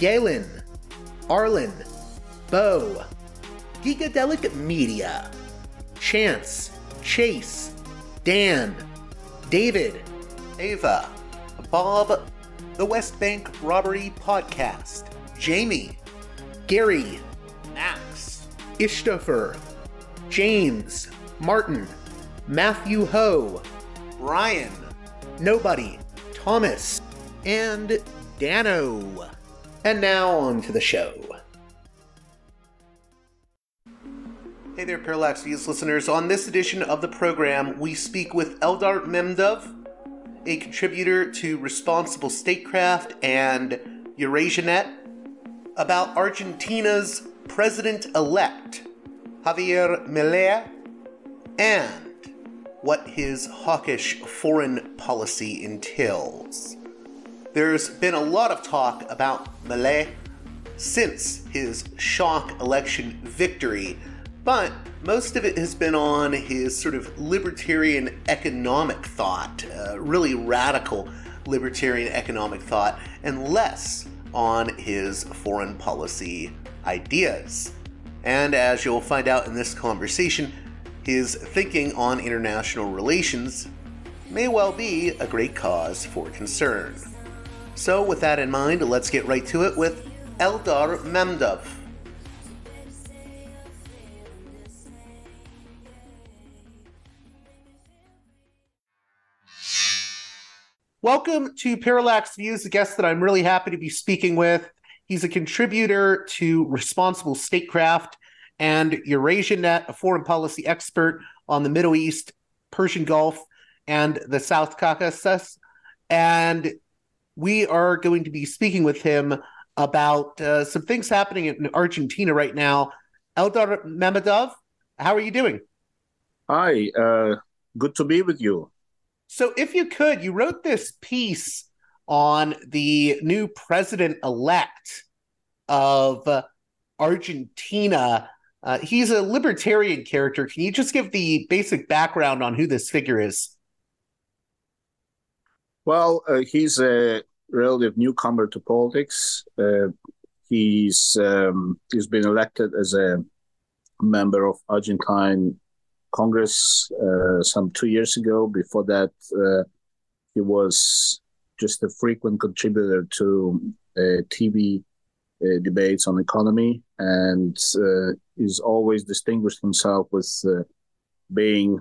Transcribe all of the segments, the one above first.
Galen, Arlen, Bo, Gigadelic Media, Chance, Chase, Dan, David, Ava, Bob, The West Bank Robbery Podcast, Jamie, Gary, Max, Ishtofer, James, Martin, Matthew Ho, Brian, Nobody, Thomas, and Dano. And now on to the show. Hey there, Parallax Views listeners. On this edition of the program, we speak with Eldar Mamedov, a contributor to Responsible Statecraft and EurasiaNet, about Argentina's president elect, Javier Milei, and what his hawkish foreign policy entails. There's been a lot of talk about Milei since his shock election victory, but most of it has been on his sort of libertarian economic thought, uh, really radical libertarian economic thought, and less on his foreign policy ideas. And as you'll find out in this conversation, his thinking on international relations may well be a great cause for concern. So, with that in mind, let's get right to it with Eldar Mamedov. Welcome to Parallax Views, a guest that I'm really happy to be speaking with. He's a contributor to Responsible Statecraft and EurasiaNet, a foreign policy expert on the Middle East, Persian Gulf, and the South Caucasus. And we are going to be speaking with him about uh, some things happening in Argentina right now. Eldar Mamedov, how are you doing? Hi, uh, good to be with you. So, if you could, you wrote this piece on the new president elect of uh, Argentina. Uh, he's a libertarian character. Can you just give the basic background on who this figure is? Well, uh, he's a relative newcomer to politics. Uh, he's um, he's been elected as a member of Argentine Congress uh, some two years ago. Before that, uh, he was just a frequent contributor to uh, TV uh, debates on economy, and uh, he's always distinguished himself with being,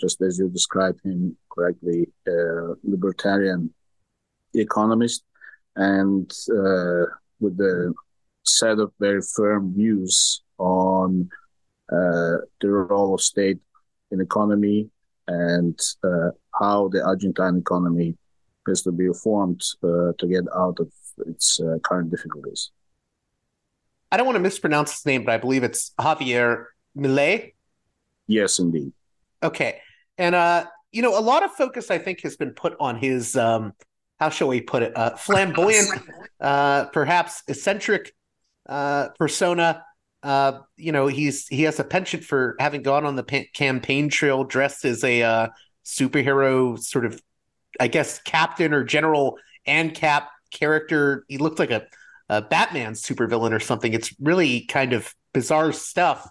just as you described him correctly, libertarian economist, and with the set of very firm views on uh, the role of state in economy and uh, how the Argentine economy has to be reformed uh, to get out of its uh, current difficulties. I don't want to mispronounce his name, but I believe it's Javier Milei. Yes, indeed. Okay, and uh, you know, a lot of focus I think has been put on his um, how shall we put it, uh, flamboyant, uh, perhaps eccentric uh, persona uh, you know, he's he has a penchant for having gone on the pa- campaign trail dressed as a uh, superhero, sort of, I guess, captain or general Ancap character. He looked like a, a Batman supervillain or something. It's really kind of bizarre stuff.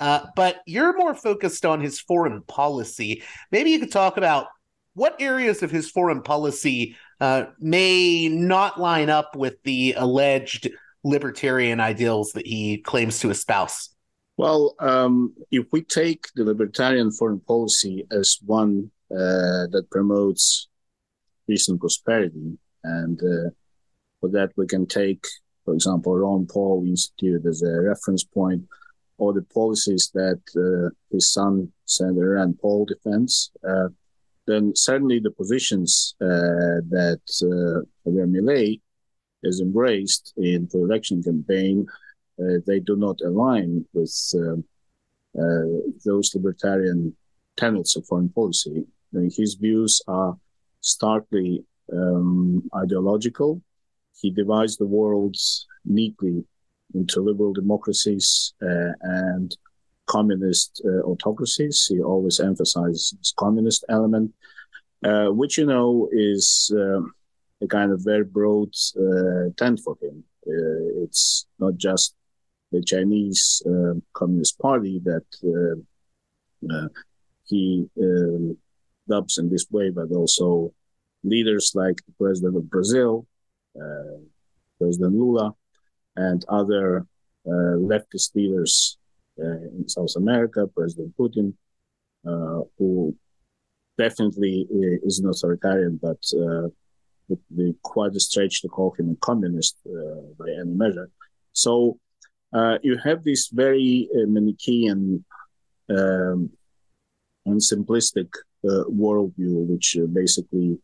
Uh, but you're more focused on his foreign policy. Maybe you could talk about what areas of his foreign policy uh, may not line up with the alleged libertarian ideals that he claims to espouse. Well, um, if we take the libertarian foreign policy as one uh, that promotes peace and prosperity, and uh, for that we can take, for example, Ron Paul Institute as a reference point, or the policies that uh, his son, Senator Rand Paul, defends, uh, then certainly the positions uh, that uh, Javier Milei has embraced in the election campaign, uh, they do not align with uh, uh, those libertarian tenets of foreign policy. I mean, his views are starkly um, ideological. He divides the world neatly into liberal democracies uh, and communist uh, autocracies. He always emphasizes communist element, uh, which you know is um, a kind of very broad uh, tent for him. Uh, it's not just the Chinese uh, Communist Party that uh, he um, dubs in this way, but also leaders like the president of Brazil, President Lula, and other leftist leaders uh, Uh, in South America, President Putin, uh, who definitely is an authoritarian, but uh, it would be quite a stretch to call him a communist uh, by any measure. So uh, you have this very Manichaean um, and simplistic worldview, which basically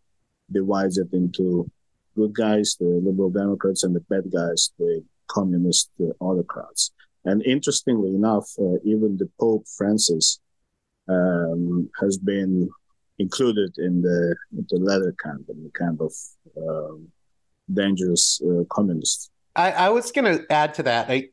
divides it into good guys, the liberal Democrats, and the bad guys, the communist autocrats. And interestingly enough, uh, even the Pope Francis um, has been included in the the latter camp, in the camp of um, dangerous uh, communists. I, I was going to add to that. I,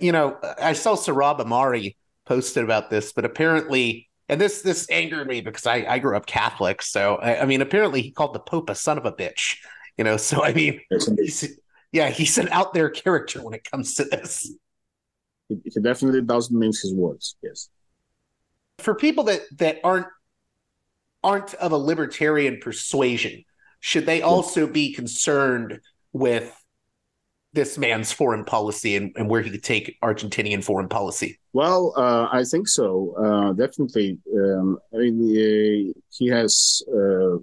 you know, I saw Sohrab Ahmari posted about this, but apparently, and this this angered me because I, I grew up Catholic. So I, I mean, apparently, he called the Pope a son of a bitch. You know, so I mean, he's, yeah, he's an out there character when it comes to this he definitely doesn't mince his words. Yes. For people that that aren't aren't of a libertarian persuasion, should they also be concerned with this man's foreign policy and, and where he could take Argentinian foreign policy? Well, uh, I think so. Uh, definitely. Um, I mean, uh, he has uh,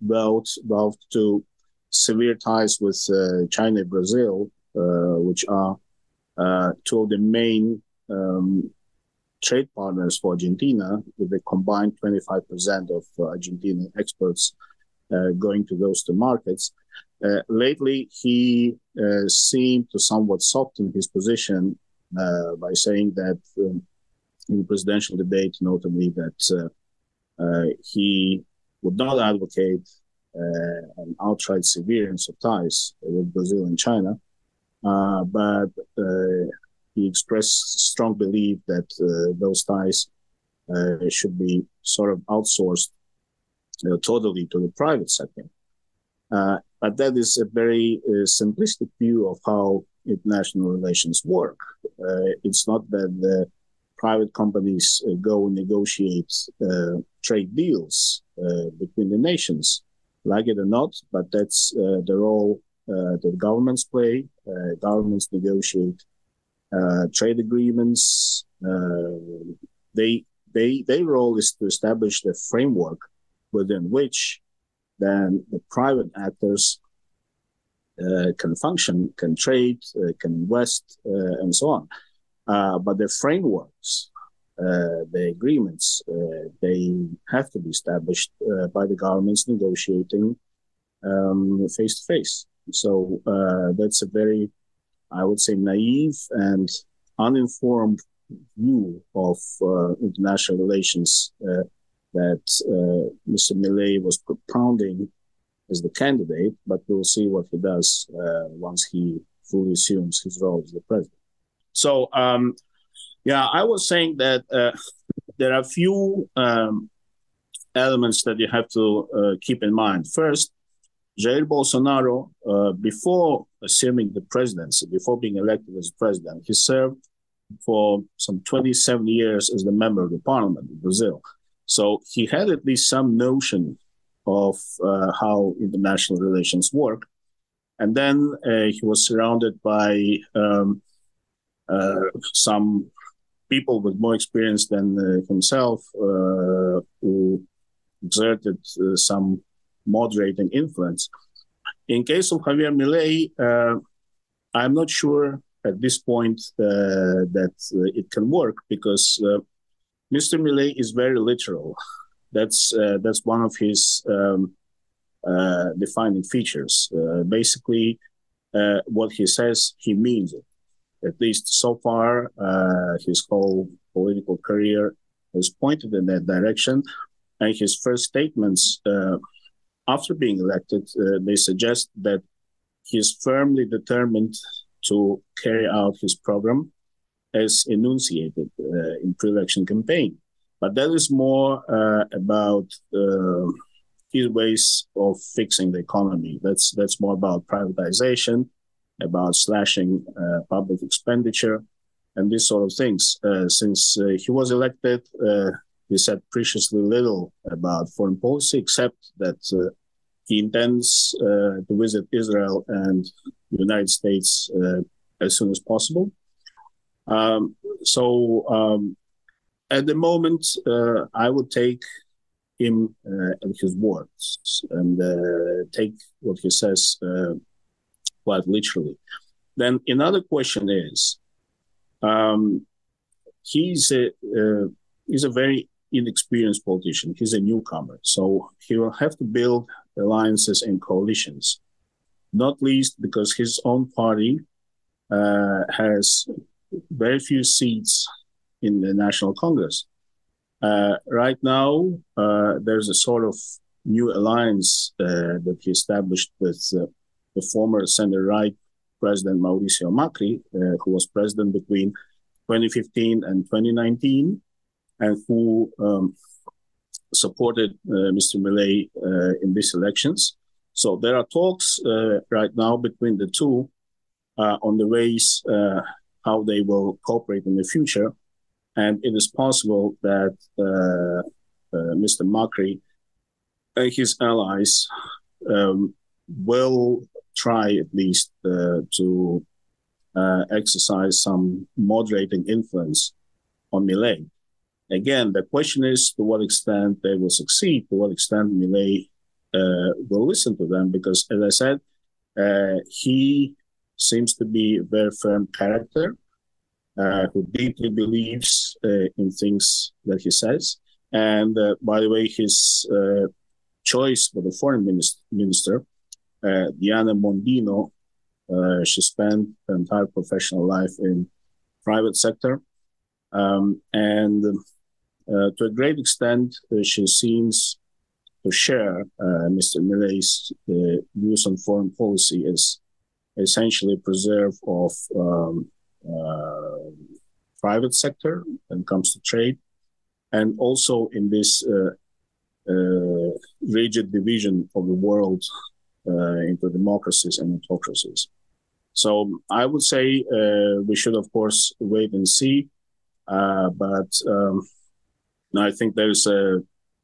vowed, vowed to severe ties with uh, China and Brazil, uh, which are uh, two of the main um, trade partners for Argentina, with a combined 25% of uh, Argentinian exports uh, going to those two markets. Uh, lately, he uh, seemed to somewhat soften his position uh, by saying that um, in the presidential debate, notably that he would not advocate an outright severance of ties with Brazil and China, uh, but uh, he expressed strong belief that uh, those ties should be sort of outsourced totally to the private sector. but that is a very simplistic view of how international relations work. it's not that the private companies uh, go and negotiate uh, trade deals uh, between the nations, like it or not, but that's the role uh, that governments play. Uh, governments negotiate uh, trade agreements. they they their role is to establish the framework within which then the private actors uh, can function, can trade, uh, can invest, uh, and so on. but the frameworks, the agreements, they have to be established by the governments negotiating face to face. So uh, that's a very, I would say, naive and uninformed view of uh, international relations uh, that uh, Mr. Milei was propounding as the candidate, but we'll see what he does uh, once he fully assumes his role as the president. So, um, yeah, I was saying that uh, there are a few um, elements that you have to keep in mind. First, Jair Bolsonaro, uh, before assuming the presidency, before being elected as president, he served for some 27 years as the member of the parliament in Brazil. So he had at least some notion of uh, how international relations work. And then uh, he was surrounded by um, uh, some people with more experience than uh, himself uh, who exerted some moderating influence. In case of Javier Milei, I'm not sure at this point that it can work because Mr. Milei is very literal. That's uh, that's one of his um, uh, defining features. Uh, basically, uh, what he says, he means it. At least so far, uh, his whole political career has pointed in that direction. And his first statements uh, after being elected, they suggest that he is firmly determined to carry out his program as enunciated in pre-election campaign. But that is more uh, about uh, his ways of fixing the economy. That's that's more about privatization, about slashing uh, public expenditure, and these sort of things. Uh, since uh, he was elected, uh, he said preciously little about foreign policy, except that he intends to visit Israel and the United States as soon as possible. Um, so um, at the moment, uh, I would take him uh, at his words and uh, take what he says uh, quite literally. Then another question is, um, he's a uh, he's a very inexperienced politician. He's a newcomer, so he will have to build alliances and coalitions. Not least because his own party uh, has very few seats in the National Congress. Uh, right now, uh, there's a sort of new alliance uh, that he established with uh, the former center right President Mauricio Macri, uh, who was president between 2015 and 2019, and who um, supported uh, Mr. Milei in these elections. So there are talks right now between the two on the ways how they will cooperate in the future. And it is possible that uh, uh, Mr. Macri and his allies um, will try at least uh, to uh, exercise some moderating influence on Milei. Again, the question is to what extent they will succeed, to what extent Milei uh, will listen to them, because as I said, uh, he seems to be a very firm character uh, who deeply believes uh, in things that he says. And uh, by the way, his uh, choice for the foreign minister, Diana Mondino, she spent her entire professional life in private sector. Um, and to a great extent, she seems to share Mr. Milei's views on foreign policy as essentially a preserve of um, uh, private sector when it comes to trade, and also in this uh, uh, rigid division of the world into democracies and autocracies. So I would say we should, of course, wait and see. but um, I think there's a,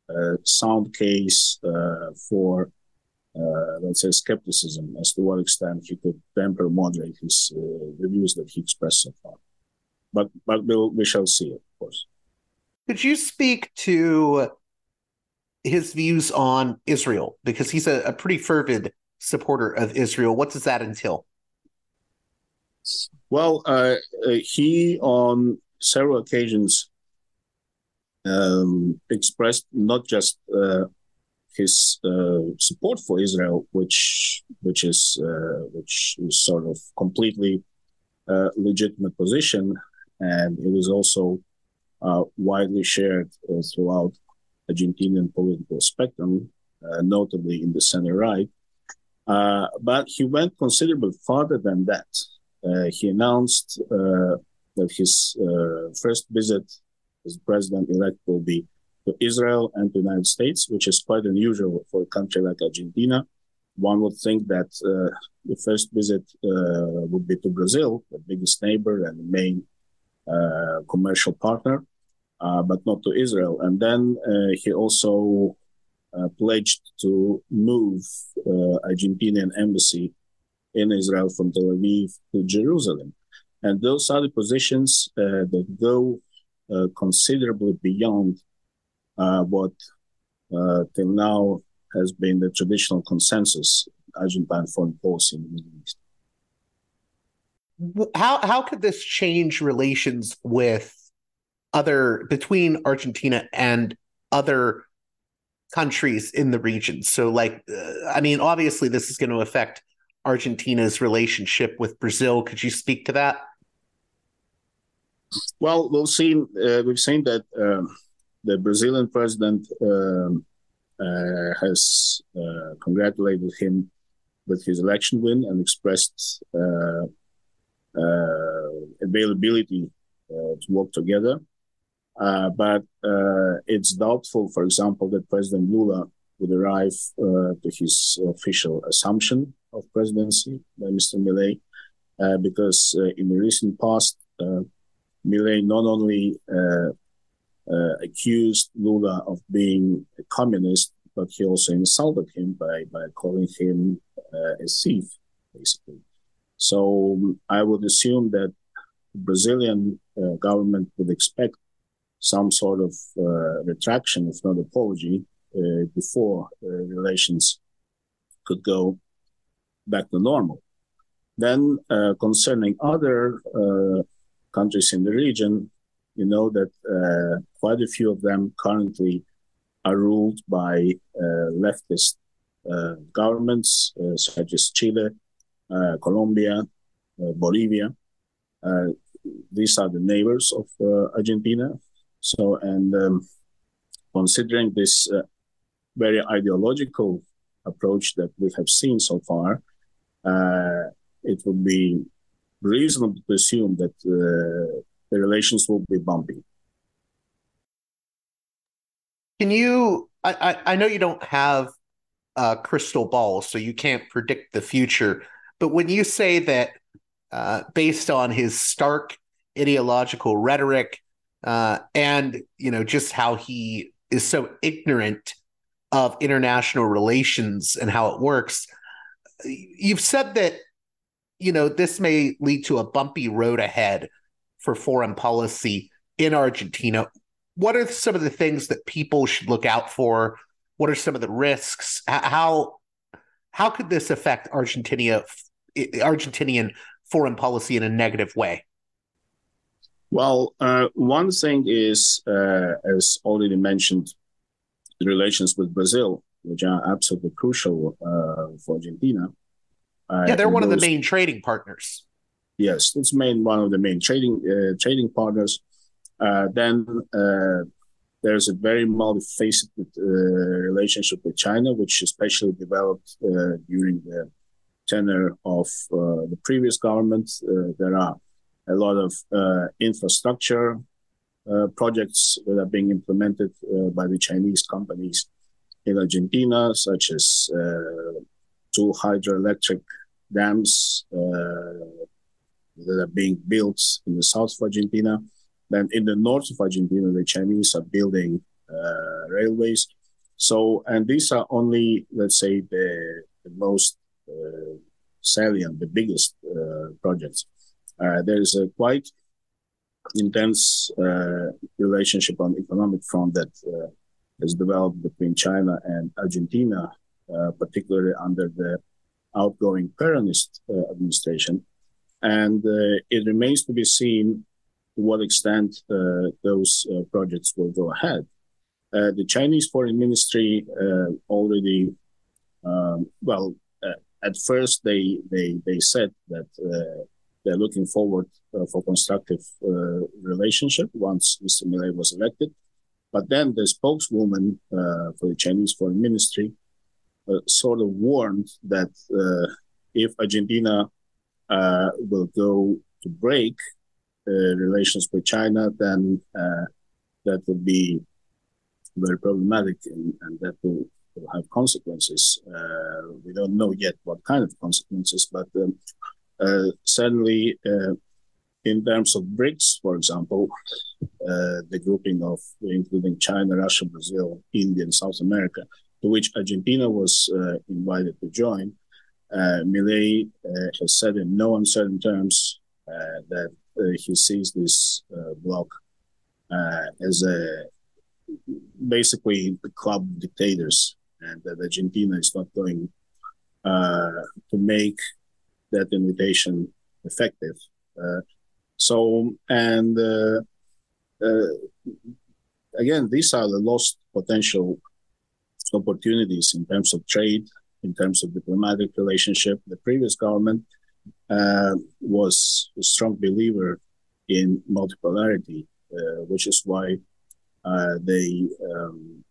a sound case uh, for uh, let's say, skepticism as to what extent he could temper, moderate his uh, the views that he expressed so far. But but we'll, we shall see, of course. Could you speak to his views on Israel? Because he's a, a pretty fervid supporter of Israel. What does that entail? Well, uh, uh he on several occasions um, expressed not just uh, his uh, support for Israel, which which is uh, which is sort of completely uh, legitimate position, and it is also uh, widely shared uh, throughout Argentinian political spectrum, notably in the center right. but he went considerably farther than that. he announced that his first visit as president-elect will be to Israel and the United States, which is quite unusual for a country like Argentina. one would think that uh, the first visit uh, would be to Brazil, the biggest neighbor and main uh, commercial partner, uh, but not to Israel. And then uh, he also uh, pledged to move Argentinian embassy in Israel from Tel Aviv to Jerusalem. And those are the positions that go Uh, considerably beyond uh, what uh, till now has been the traditional consensus Argentine foreign policy in the Middle East. How how could this change relations with other between Argentina and other countries in the region? So, like, uh, I mean, obviously, this is going to affect Argentina's relationship with Brazil. Could you speak to that? Well, we've seen uh, we've seen that um, the Brazilian president um, uh, has uh, congratulated him with his election win and expressed uh, availability to work together. but it's doubtful, for example, that President Lula would arrive to his official assumption of presidency by Mr. Milei, because in the recent past, Milei not only uh, uh, accused Lula of being a communist, but he also insulted him by, by calling him uh, a thief, basically. So I would assume that the Brazilian uh, government would expect some sort of uh, retraction, if not apology, uh, before relations could go back to normal. Then, concerning other countries in the region, you know that uh, quite a few of them currently are ruled by uh, leftist uh, governments uh, such as Chile, uh, Colombia, uh, Bolivia. these are the neighbors of Argentina. So, and um, considering this very ideological approach that we have seen so far, it would be reasonable to assume that the relations will be bumpy. Can you? I, I, know you don't have a crystal ball, so you can't predict the future. But when you say that, uh, based on his stark ideological rhetoric, uh, and you know just how he is so ignorant of international relations and how it works, you've said that you know this may lead to a bumpy road ahead for foreign policy in Argentina. What are some of the things that people should look out for? What are some of the risks? How how could this affect Argentina Argentinian foreign policy in a negative way? Well, uh, one thing is, uh, as already mentioned, the relations with Brazil, which are absolutely crucial uh, for Argentina. Uh, yeah, they're one those, of the main trading partners. Yes, it's main one of the main trading uh, trading partners. Uh, then uh, there's a very multifaceted relationship with China, which especially developed during the tenure of the previous government. there are a lot of infrastructure uh, projects that are being implemented uh, by the Chinese companies in Argentina, such as uh, two hydroelectric dams that are being built in the south of Argentina. Then in the north of Argentina, the Chinese are building uh, railways. So, and these are only, let's say, the, the most uh, salient, the biggest uh, projects. Uh, there is a quite intense uh, relationship on economic front that uh, has developed between China and Argentina, particularly under the outgoing Peronist administration. And uh, it remains to be seen to what extent uh, those uh, projects will go ahead. the Chinese Foreign Ministry already, um, well, at first they, they, they said that they're looking forward uh, for constructive uh, relationship once Mr. Milei was elected. But then the spokeswoman uh, for the Chinese Foreign Ministry sort of warned that if Argentina uh, will go to break uh, relations with China, then uh, that would be very problematic, and, and that will will have consequences. we don't know yet what kind of consequences, but um, certainly in terms of BRICS, for example, uh, the grouping of including China, Russia, Brazil, India, and South America, to which Argentina was uh, invited to join, uh, Milei uh, has said in no uncertain terms uh, that uh, he sees this bloc as a basically the club dictators, and that Argentina is not going to make that invitation effective. So, and uh, uh, again, these are the lost potential opportunities in terms of trade, in terms of diplomatic relationship. The previous government uh, was a strong believer in multipolarity, uh, which is why uh, they um,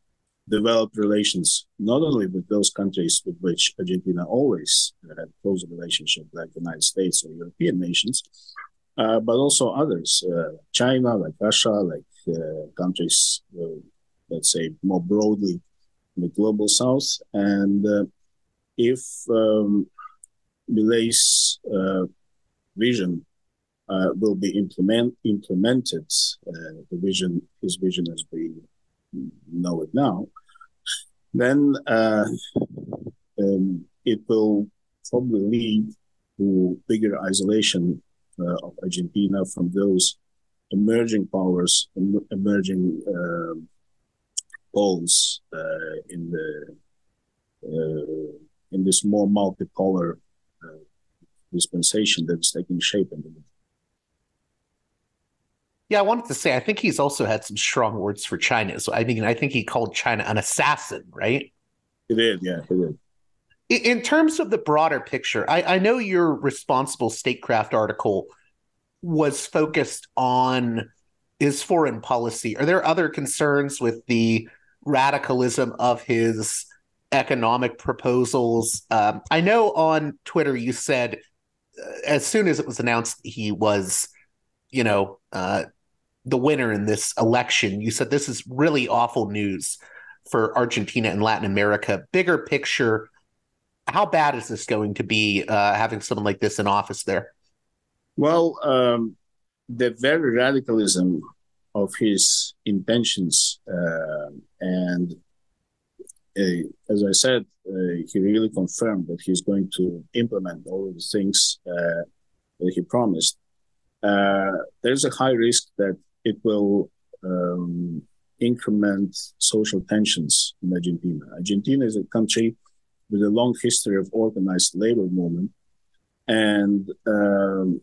developed relations not only with those countries with which Argentina always had close relationship, like the United States or European nations, uh, but also others, uh, China, like Russia, like uh, countries, let's say more broadly, the global south. And uh, if um, Milei's vision will be implement, implemented, the vision, his vision as we know it now, then um, it will probably lead to bigger isolation uh, of Argentina from those emerging powers, emerging poles uh, in the uh, in this more multipolar dispensation that's taking shape in the world. Yeah, I wanted to say, I think he's also had some strong words for China. So, I mean, I think he called China an assassin, right? He did, yeah, he did. In terms of the broader picture, I, I know your responsible statecraft article was focused on his foreign policy. Are there other concerns with the radicalism of his economic proposals? Um, I know on Twitter you said uh, as soon as it was announced he was, you know, uh, the winner in this election, you said this is really awful news for Argentina and Latin America. Bigger picture, how bad is this going to be uh, having someone like this in office there? Well, um, the very radicalism of his intentions, uh, and uh, as I said, uh, he really confirmed that he's going to implement all of the things uh, that he promised. Uh, there's a high risk that it will um, increment social tensions in Argentina. Argentina is a country with a long history of organized labor movement, and um,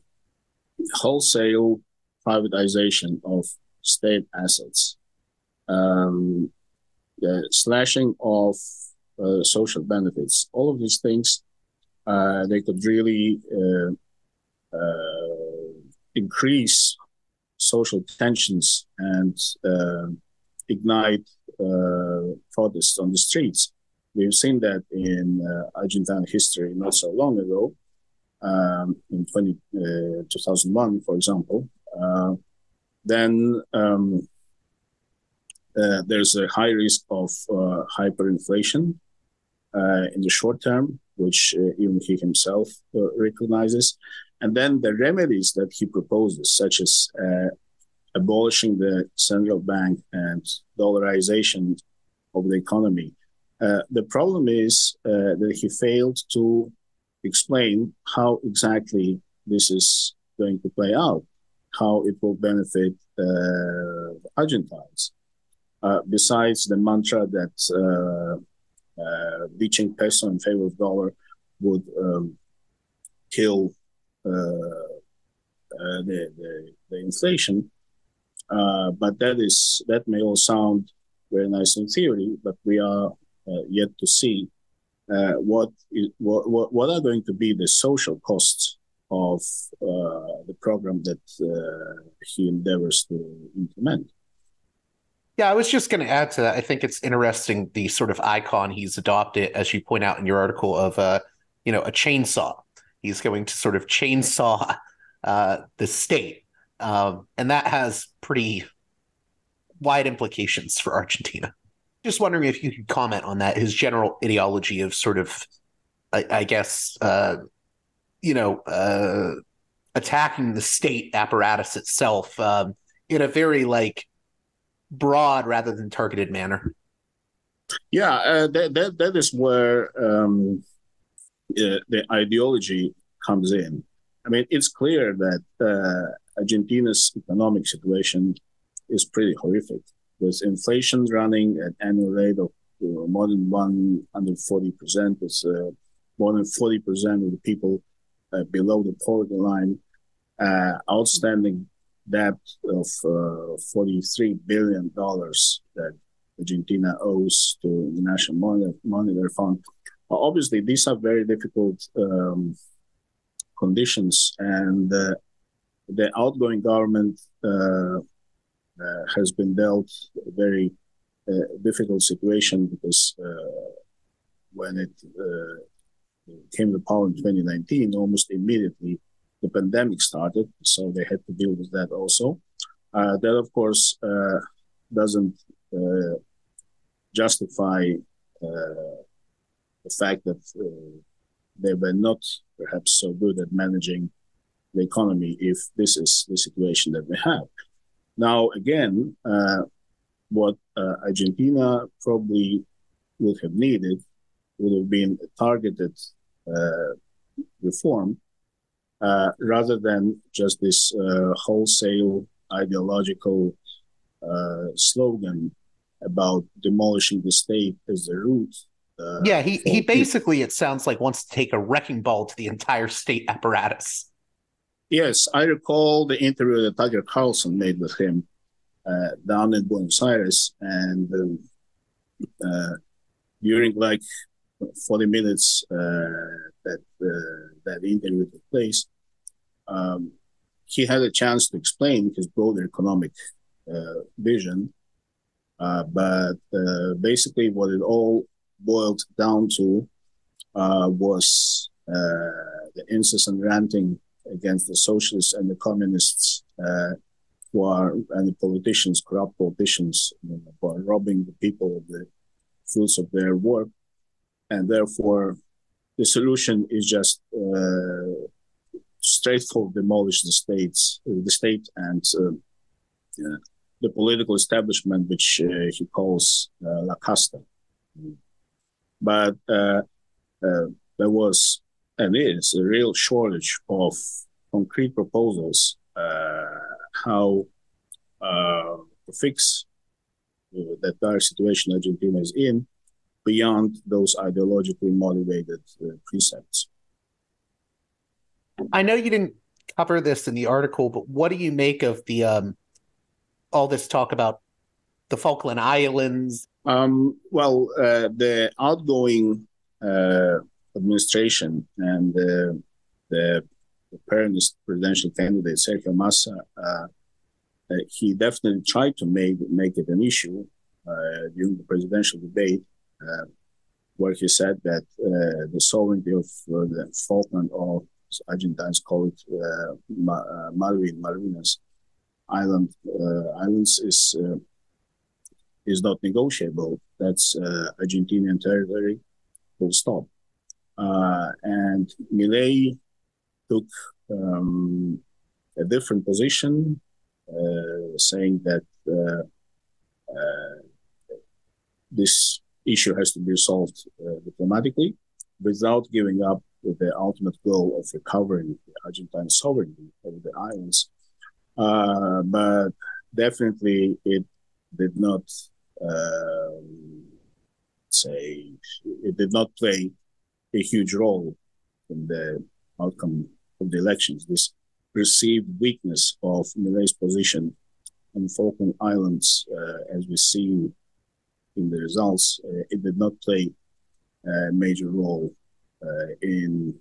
wholesale privatization of state assets, um, the slashing of uh, social benefits, all of these things, uh, they could really uh, increase social tensions and uh, ignite protests on the streets. We've seen that in Argentine history not so long ago um, in 20, uh, 2001, for example, uh, then um, uh, there's a high risk of uh, hyperinflation uh, in the short term, which uh, even he himself recognizes. And then the remedies that he proposes, such as abolishing the central bank and dollarization of the economy. the problem is that he failed to explain how exactly this is going to play out, how it will benefit uh, Argentines. Uh, besides the mantra that uh, uh peso in favor of dollar would um, kill uh, the, the, the, inflation, but that is that may all sound very nice in theory, but we are yet to see what, is, what, what are going to be the social costs of uh, the program that uh, he endeavors to implement. Yeah, I was just going to add to that. I think it's interesting the sort of icon he's adopted, as you point out in your article, of uh, you know a chainsaw. He's going to sort of chainsaw uh, the state, um, and that has pretty wide implications for Argentina. Just wondering if you could comment on that, his general ideology of sort of, I, I guess, uh, you know, uh, attacking the state apparatus itself um, in a very like broad rather than targeted manner. Yeah, uh, that, that that is where um, uh, the ideology comes in. I mean, it's clear that uh, Argentina's economic situation is pretty horrific, with inflation running at annual rate of more than 140 percent. With uh, more than 40 percent of the people uh, below the poverty line. Uh, outstanding debt of uh, 43 billion dollars that Argentina owes to the National Monetary Fund. Obviously, these are very difficult um, conditions, and uh, the outgoing government uh, uh, has been dealt a very uh, difficult situation because uh, when it came to power in 2019, almost immediately the pandemic started, so they had to deal with that also. that, of course, doesn't justify the fact that uh, they were not perhaps so good at managing the economy if this is the situation that we have. Now, again, uh, what uh, Argentina probably would have needed would have been a targeted uh, reform uh, rather than just this uh, wholesale ideological slogan about demolishing the state as the root uh, yeah, he he basically it sounds like wants to take a wrecking ball to the entire state apparatus. Yes, I recall the interview that Tucker Carlson made with him uh, down in Buenos Aires, and um, uh, during like forty minutes uh, that uh, that interview took place, um, he had a chance to explain his broader economic uh, vision. but basically, what it all boiled down to uh, was uh, the incessant ranting against the socialists and the communists uh, who are and the politicians, corrupt politicians, you know, who are robbing the people of the fruits of their work, and therefore the solution is just uh, straightforward demolish the states, the state, and uh, the political establishment, which uh, he calls La Casta but uh, uh, there was and is a real shortage of concrete proposals uh, how to fix that dire situation Argentina is in beyond those ideologically motivated uh, precepts. I know you didn't cover this in the article, but what do you make of the um, all this talk about the Falkland Islands? Um, well, uh, the outgoing uh, administration and the, the peronist presidential candidate Sergio Massa, uh, uh, he definitely tried to make make it an issue uh, during the presidential debate, uh, where he said that the sovereignty of the Falkland or Argentines call it uh, Malvin Malvinas Island islands is is not negotiable. That's uh, Argentinian territory, full stop. Uh, and Milei took um, a different position, uh, saying that uh, uh, this issue has to be solved uh, diplomatically without giving up the ultimate goal of recovering the Argentine sovereignty over the islands. but definitely, it did not um, say it did not play a huge role in the outcome of the elections. This perceived weakness of Milei's position on Falkland Islands, uh, as we see in the results, uh, it did not play a major role uh, in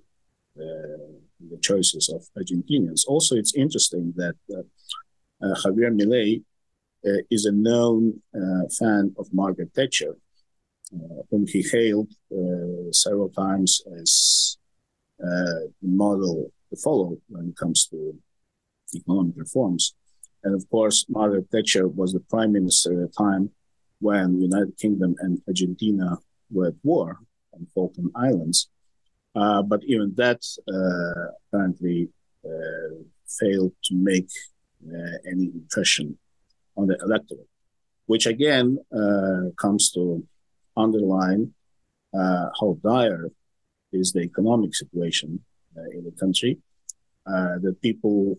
uh, the choices of Argentinians. Also, it's interesting that uh, uh, Javier Milei uh, is a known uh, fan of Margaret Thatcher, uh, whom he hailed several times as the model to follow when it comes to economic reforms. And of course, Margaret Thatcher was the prime minister at the time when the United Kingdom and Argentina were at war on Falkland Islands. Uh, but even that uh, apparently uh, failed to make any impression on the electorate, which again comes to underline how dire is the economic situation in the country. the people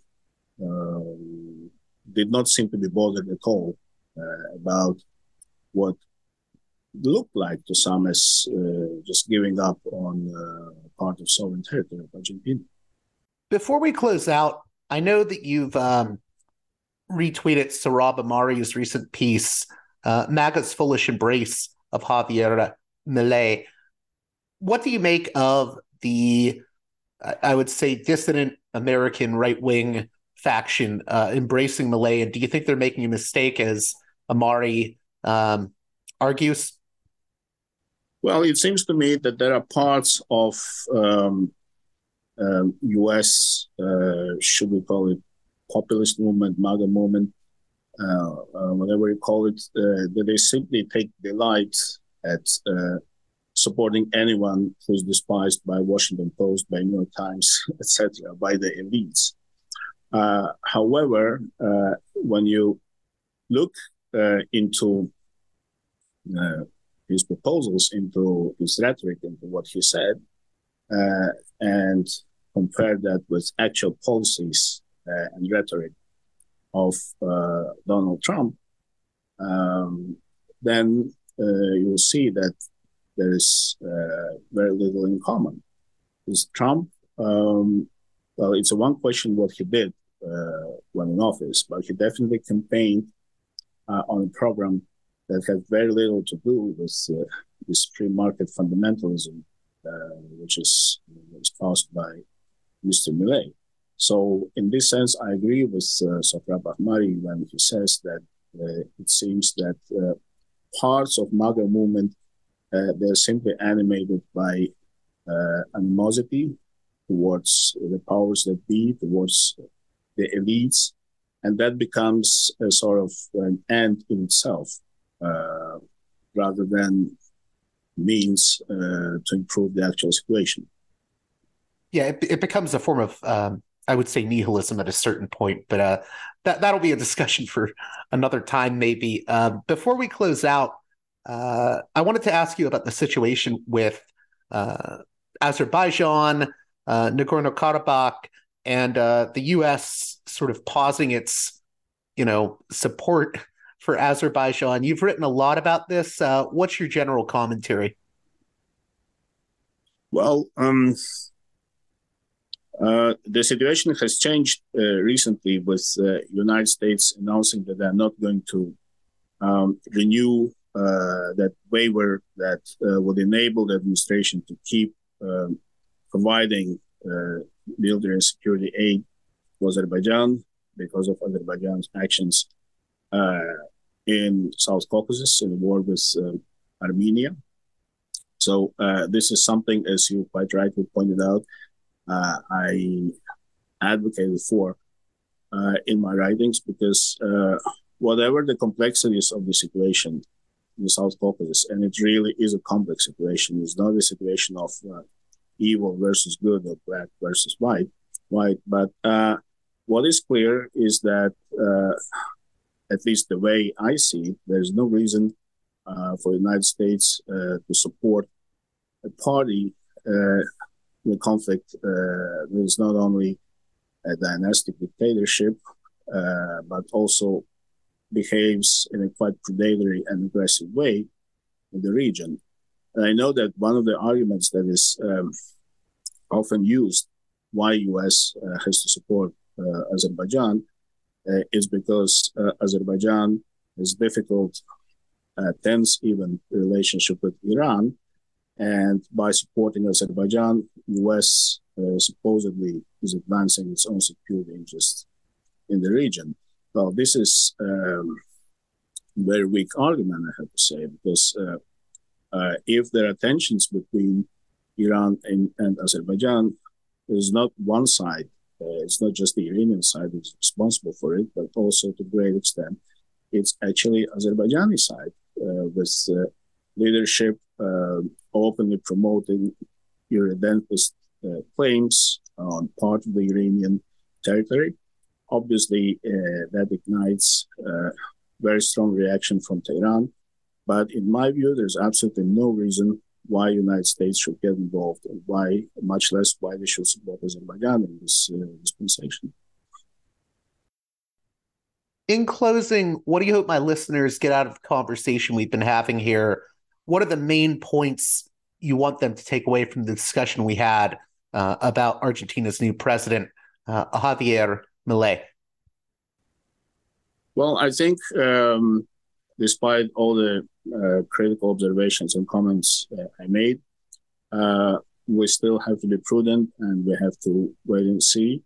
did not seem to be bothered at all uh, about what looked like to some as uh, just giving up on uh, part of sovereign territory of Argentina. Before we close out, I know that you've um, retweeted Sohrab Ahmari's recent piece, uh, MAGA's Foolish Embrace of Javier Milei. What do you make of the, I would say, dissident American right wing faction uh, embracing Milei? And do you think they're making a mistake as Ahmari um, argues? Well, it seems to me that there are parts of um, um, U.S. Uh, should we call it populist movement, MAGA movement, uh, uh, whatever you call it, uh, that they simply take delight at uh, supporting anyone who's despised by Washington Post, by New York Times, etc., by the elites. However, when you look into his proposals, into his rhetoric, into what he said, uh, and compare that with actual policies uh, and rhetoric of uh, Donald Trump, um, then uh, you will see that there is uh, very little in common. Because Trump, um, well, it's a one question what he did uh, when in office, but he definitely campaigned on a program that had very little to do with uh, this free market fundamentalism, uh, which is espoused by Mr. Milei. So, in this sense, I agree with uh, Sohrab Ahmari when he says that uh, it seems that uh, parts of MAGA movement uh, they're simply animated by animosity towards the powers that be, towards the elites, and that becomes a sort of an end in itself uh, rather than means uh, to improve the actual situation. Yeah, it, it becomes a form of, um, I would say, nihilism at a certain point, but uh, that that'll be a discussion for another time, maybe. Uh, before we close out, uh, I wanted to ask you about the situation with Azerbaijan, Nagorno Karabakh, and the U.S. sort of pausing its, you know, support for Azerbaijan. You've written a lot about this. Uh, what's your general commentary? Well, um, uh, the situation has changed uh, recently with the uh, United States announcing that they're not going to um, renew uh, that waiver that uh, would enable the administration to keep um, providing military and security aid to Azerbaijan because of Azerbaijan's actions in South Caucasus in the war with uh, Armenia. So uh, this is something, as you quite rightly pointed out, uh, I advocated for uh, in my writings because uh, whatever the complexities of the situation in the South Caucasus, and it really is a complex situation. It's not a situation of uh, evil versus good or black versus white, white. But what is clear is that at least the way I see it, there's no reason uh, for the United States uh, to support a party uh, in the conflict uh, that is not only a dynastic dictatorship, uh, but also behaves in a quite predatory and aggressive way in the region. And I know that one of the arguments that is um, often used why U.S. Uh, has to support Azerbaijan uh, is because uh, Azerbaijan has difficult, uh, tense even relationship with Iran, and by supporting Azerbaijan, the U.S. supposedly is advancing its own security interests in the region. Well, this is um, very weak argument, I have to say, because uh, uh, if there are tensions between Iran and, and Azerbaijan, there's not one side uh, Uh, it's not just the Iranian side who's responsible for it, but also to a great extent, it's actually Azerbaijani side, uh, with uh, leadership uh, openly promoting irredentist claims on part of the Iranian territory. Obviously, that ignites very strong reaction from Tehran. But in my view, there's absolutely no reason why United States should get involved and why, much less, why they should support Azerbaijan in this uh, dispensation. In closing, what do you hope my listeners get out of the conversation we've been having here? What are the main points you want them to take away from the discussion we had uh, about Argentina's new president, uh, Javier Milei? Well, I think um, despite all the critical observations and comments uh, I made, uh, we still have to be prudent and we have to wait and see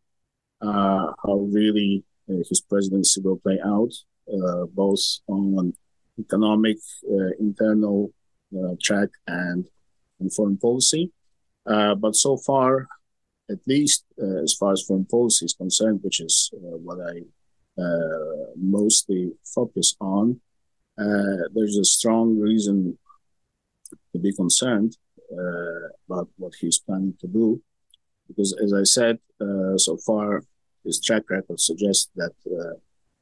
uh, how really uh, his presidency will play out, uh, both on economic, internal track and on foreign policy. but so far, at least as far as foreign policy is concerned, which is what I mostly focus on, uh, there's a strong reason to be concerned uh, about what he's planning to do. Because, as I said, uh, so far, his track record suggests that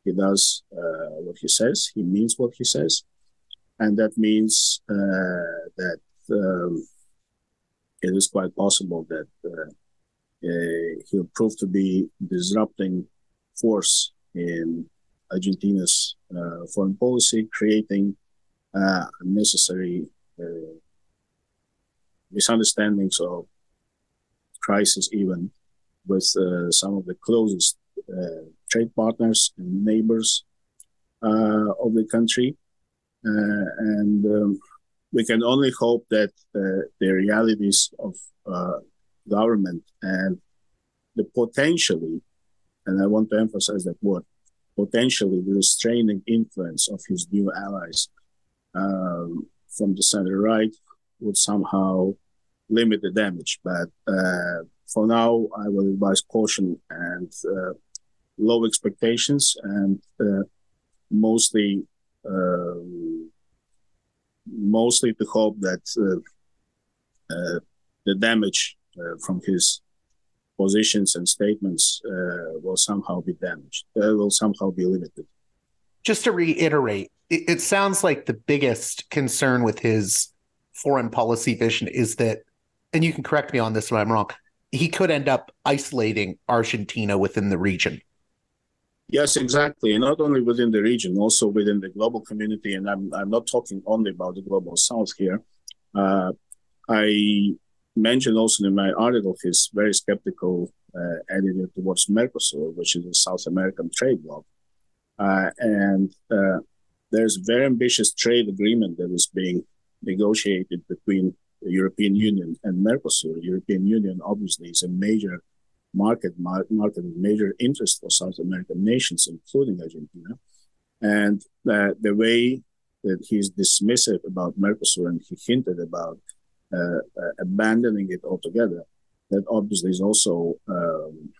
he does what he says, he means what he says. And that means that um, it is quite possible that uh, uh, he'll prove to be disrupting force in Argentina's uh, foreign policy, creating uh, unnecessary uh, misunderstandings or crisis even with some of the closest trade partners and neighbors of the country. and um, we can only hope that uh, the realities of uh, government and the potentially, and I want to emphasize that word, potentially the restraining influence of his new allies um, from the center right would somehow limit the damage. But uh, for now, I will advise caution and uh, low expectations and uh, mostly um, mostly to hope that uh, uh, the damage uh, from his positions and statements uh, will somehow be damaged, uh, will somehow be limited. Just to reiterate, it, it sounds like the biggest concern with his foreign policy vision is that, and you can correct me on this if I'm wrong, he could end up isolating Argentina within the region. Yes, exactly. Not only within the region, also within the global community. And I'm, I'm not talking only about the global south here. Uh, I mentioned also in my article his very skeptical uh, attitude towards Mercosur, which is a South American trade bloc. Uh, and uh, there's a very ambitious trade agreement that is being negotiated between the European Union and Mercosur. The European Union obviously is a major market, mar- market of major interest for South American nations, including Argentina. And uh, the way that he's dismissive about Mercosur and he hinted about abandoning it altogether. That obviously is also um,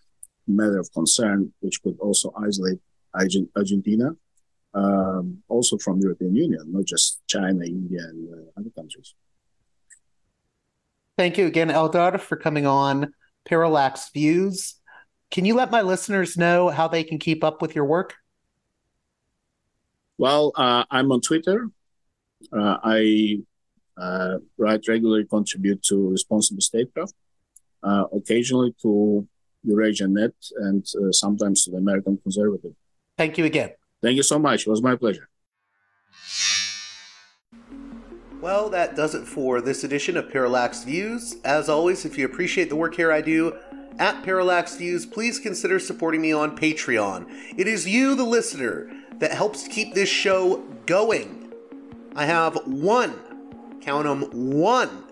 a matter of concern, which could also isolate Argentina, um, also from the European Union, not just China, India, and uh, other countries. Thank you again, Eldar, for coming on Parallax Views. Can you let my listeners know how they can keep up with your work? Well, uh, I'm on Twitter. Uh, I uh, write regularly contribute to responsible statecraft, uh, occasionally to Eurasianet, and uh, sometimes to the American Conservative. Thank you again. Thank you so much. It was my pleasure. Well, that does it for this edition of Parallax Views. As always, if you appreciate the work here I do at Parallax Views, please consider supporting me on Patreon. It is you, the listener, that helps keep this show going. I have one count them one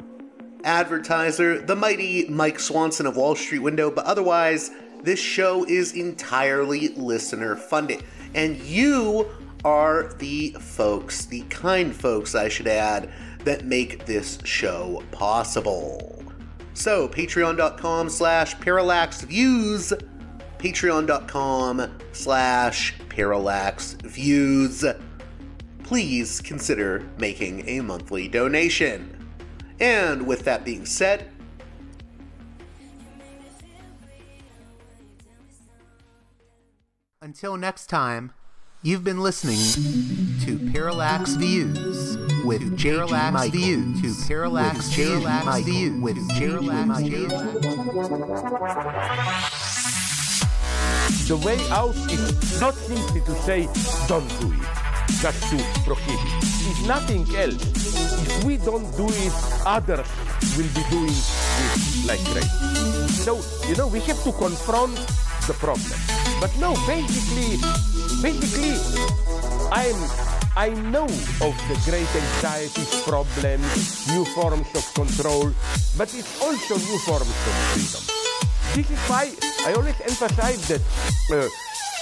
advertiser, the mighty Mike Swanson of Wall Street Window, but otherwise, this show is entirely listener funded. And you are the folks, the kind folks, I should add, that make this show possible. So, patreon.com slash parallaxviews, patreon.com slash parallaxviews. Please consider making a monthly donation. And with that being said, Until next time, you've been listening to Parallax Views with Parallax Views. To Parallax Parallax Views. With Parallax Views. The way out is not simply to say, don't do it, just to prohibit. If nothing else. If we don't do it, others will be doing it like crazy. So, you know, we have to confront the problem. But no, basically, basically, I'm, I know of the great anxieties, problems, new forms of control, but it's also new forms of freedom. This is why I always emphasize that uh,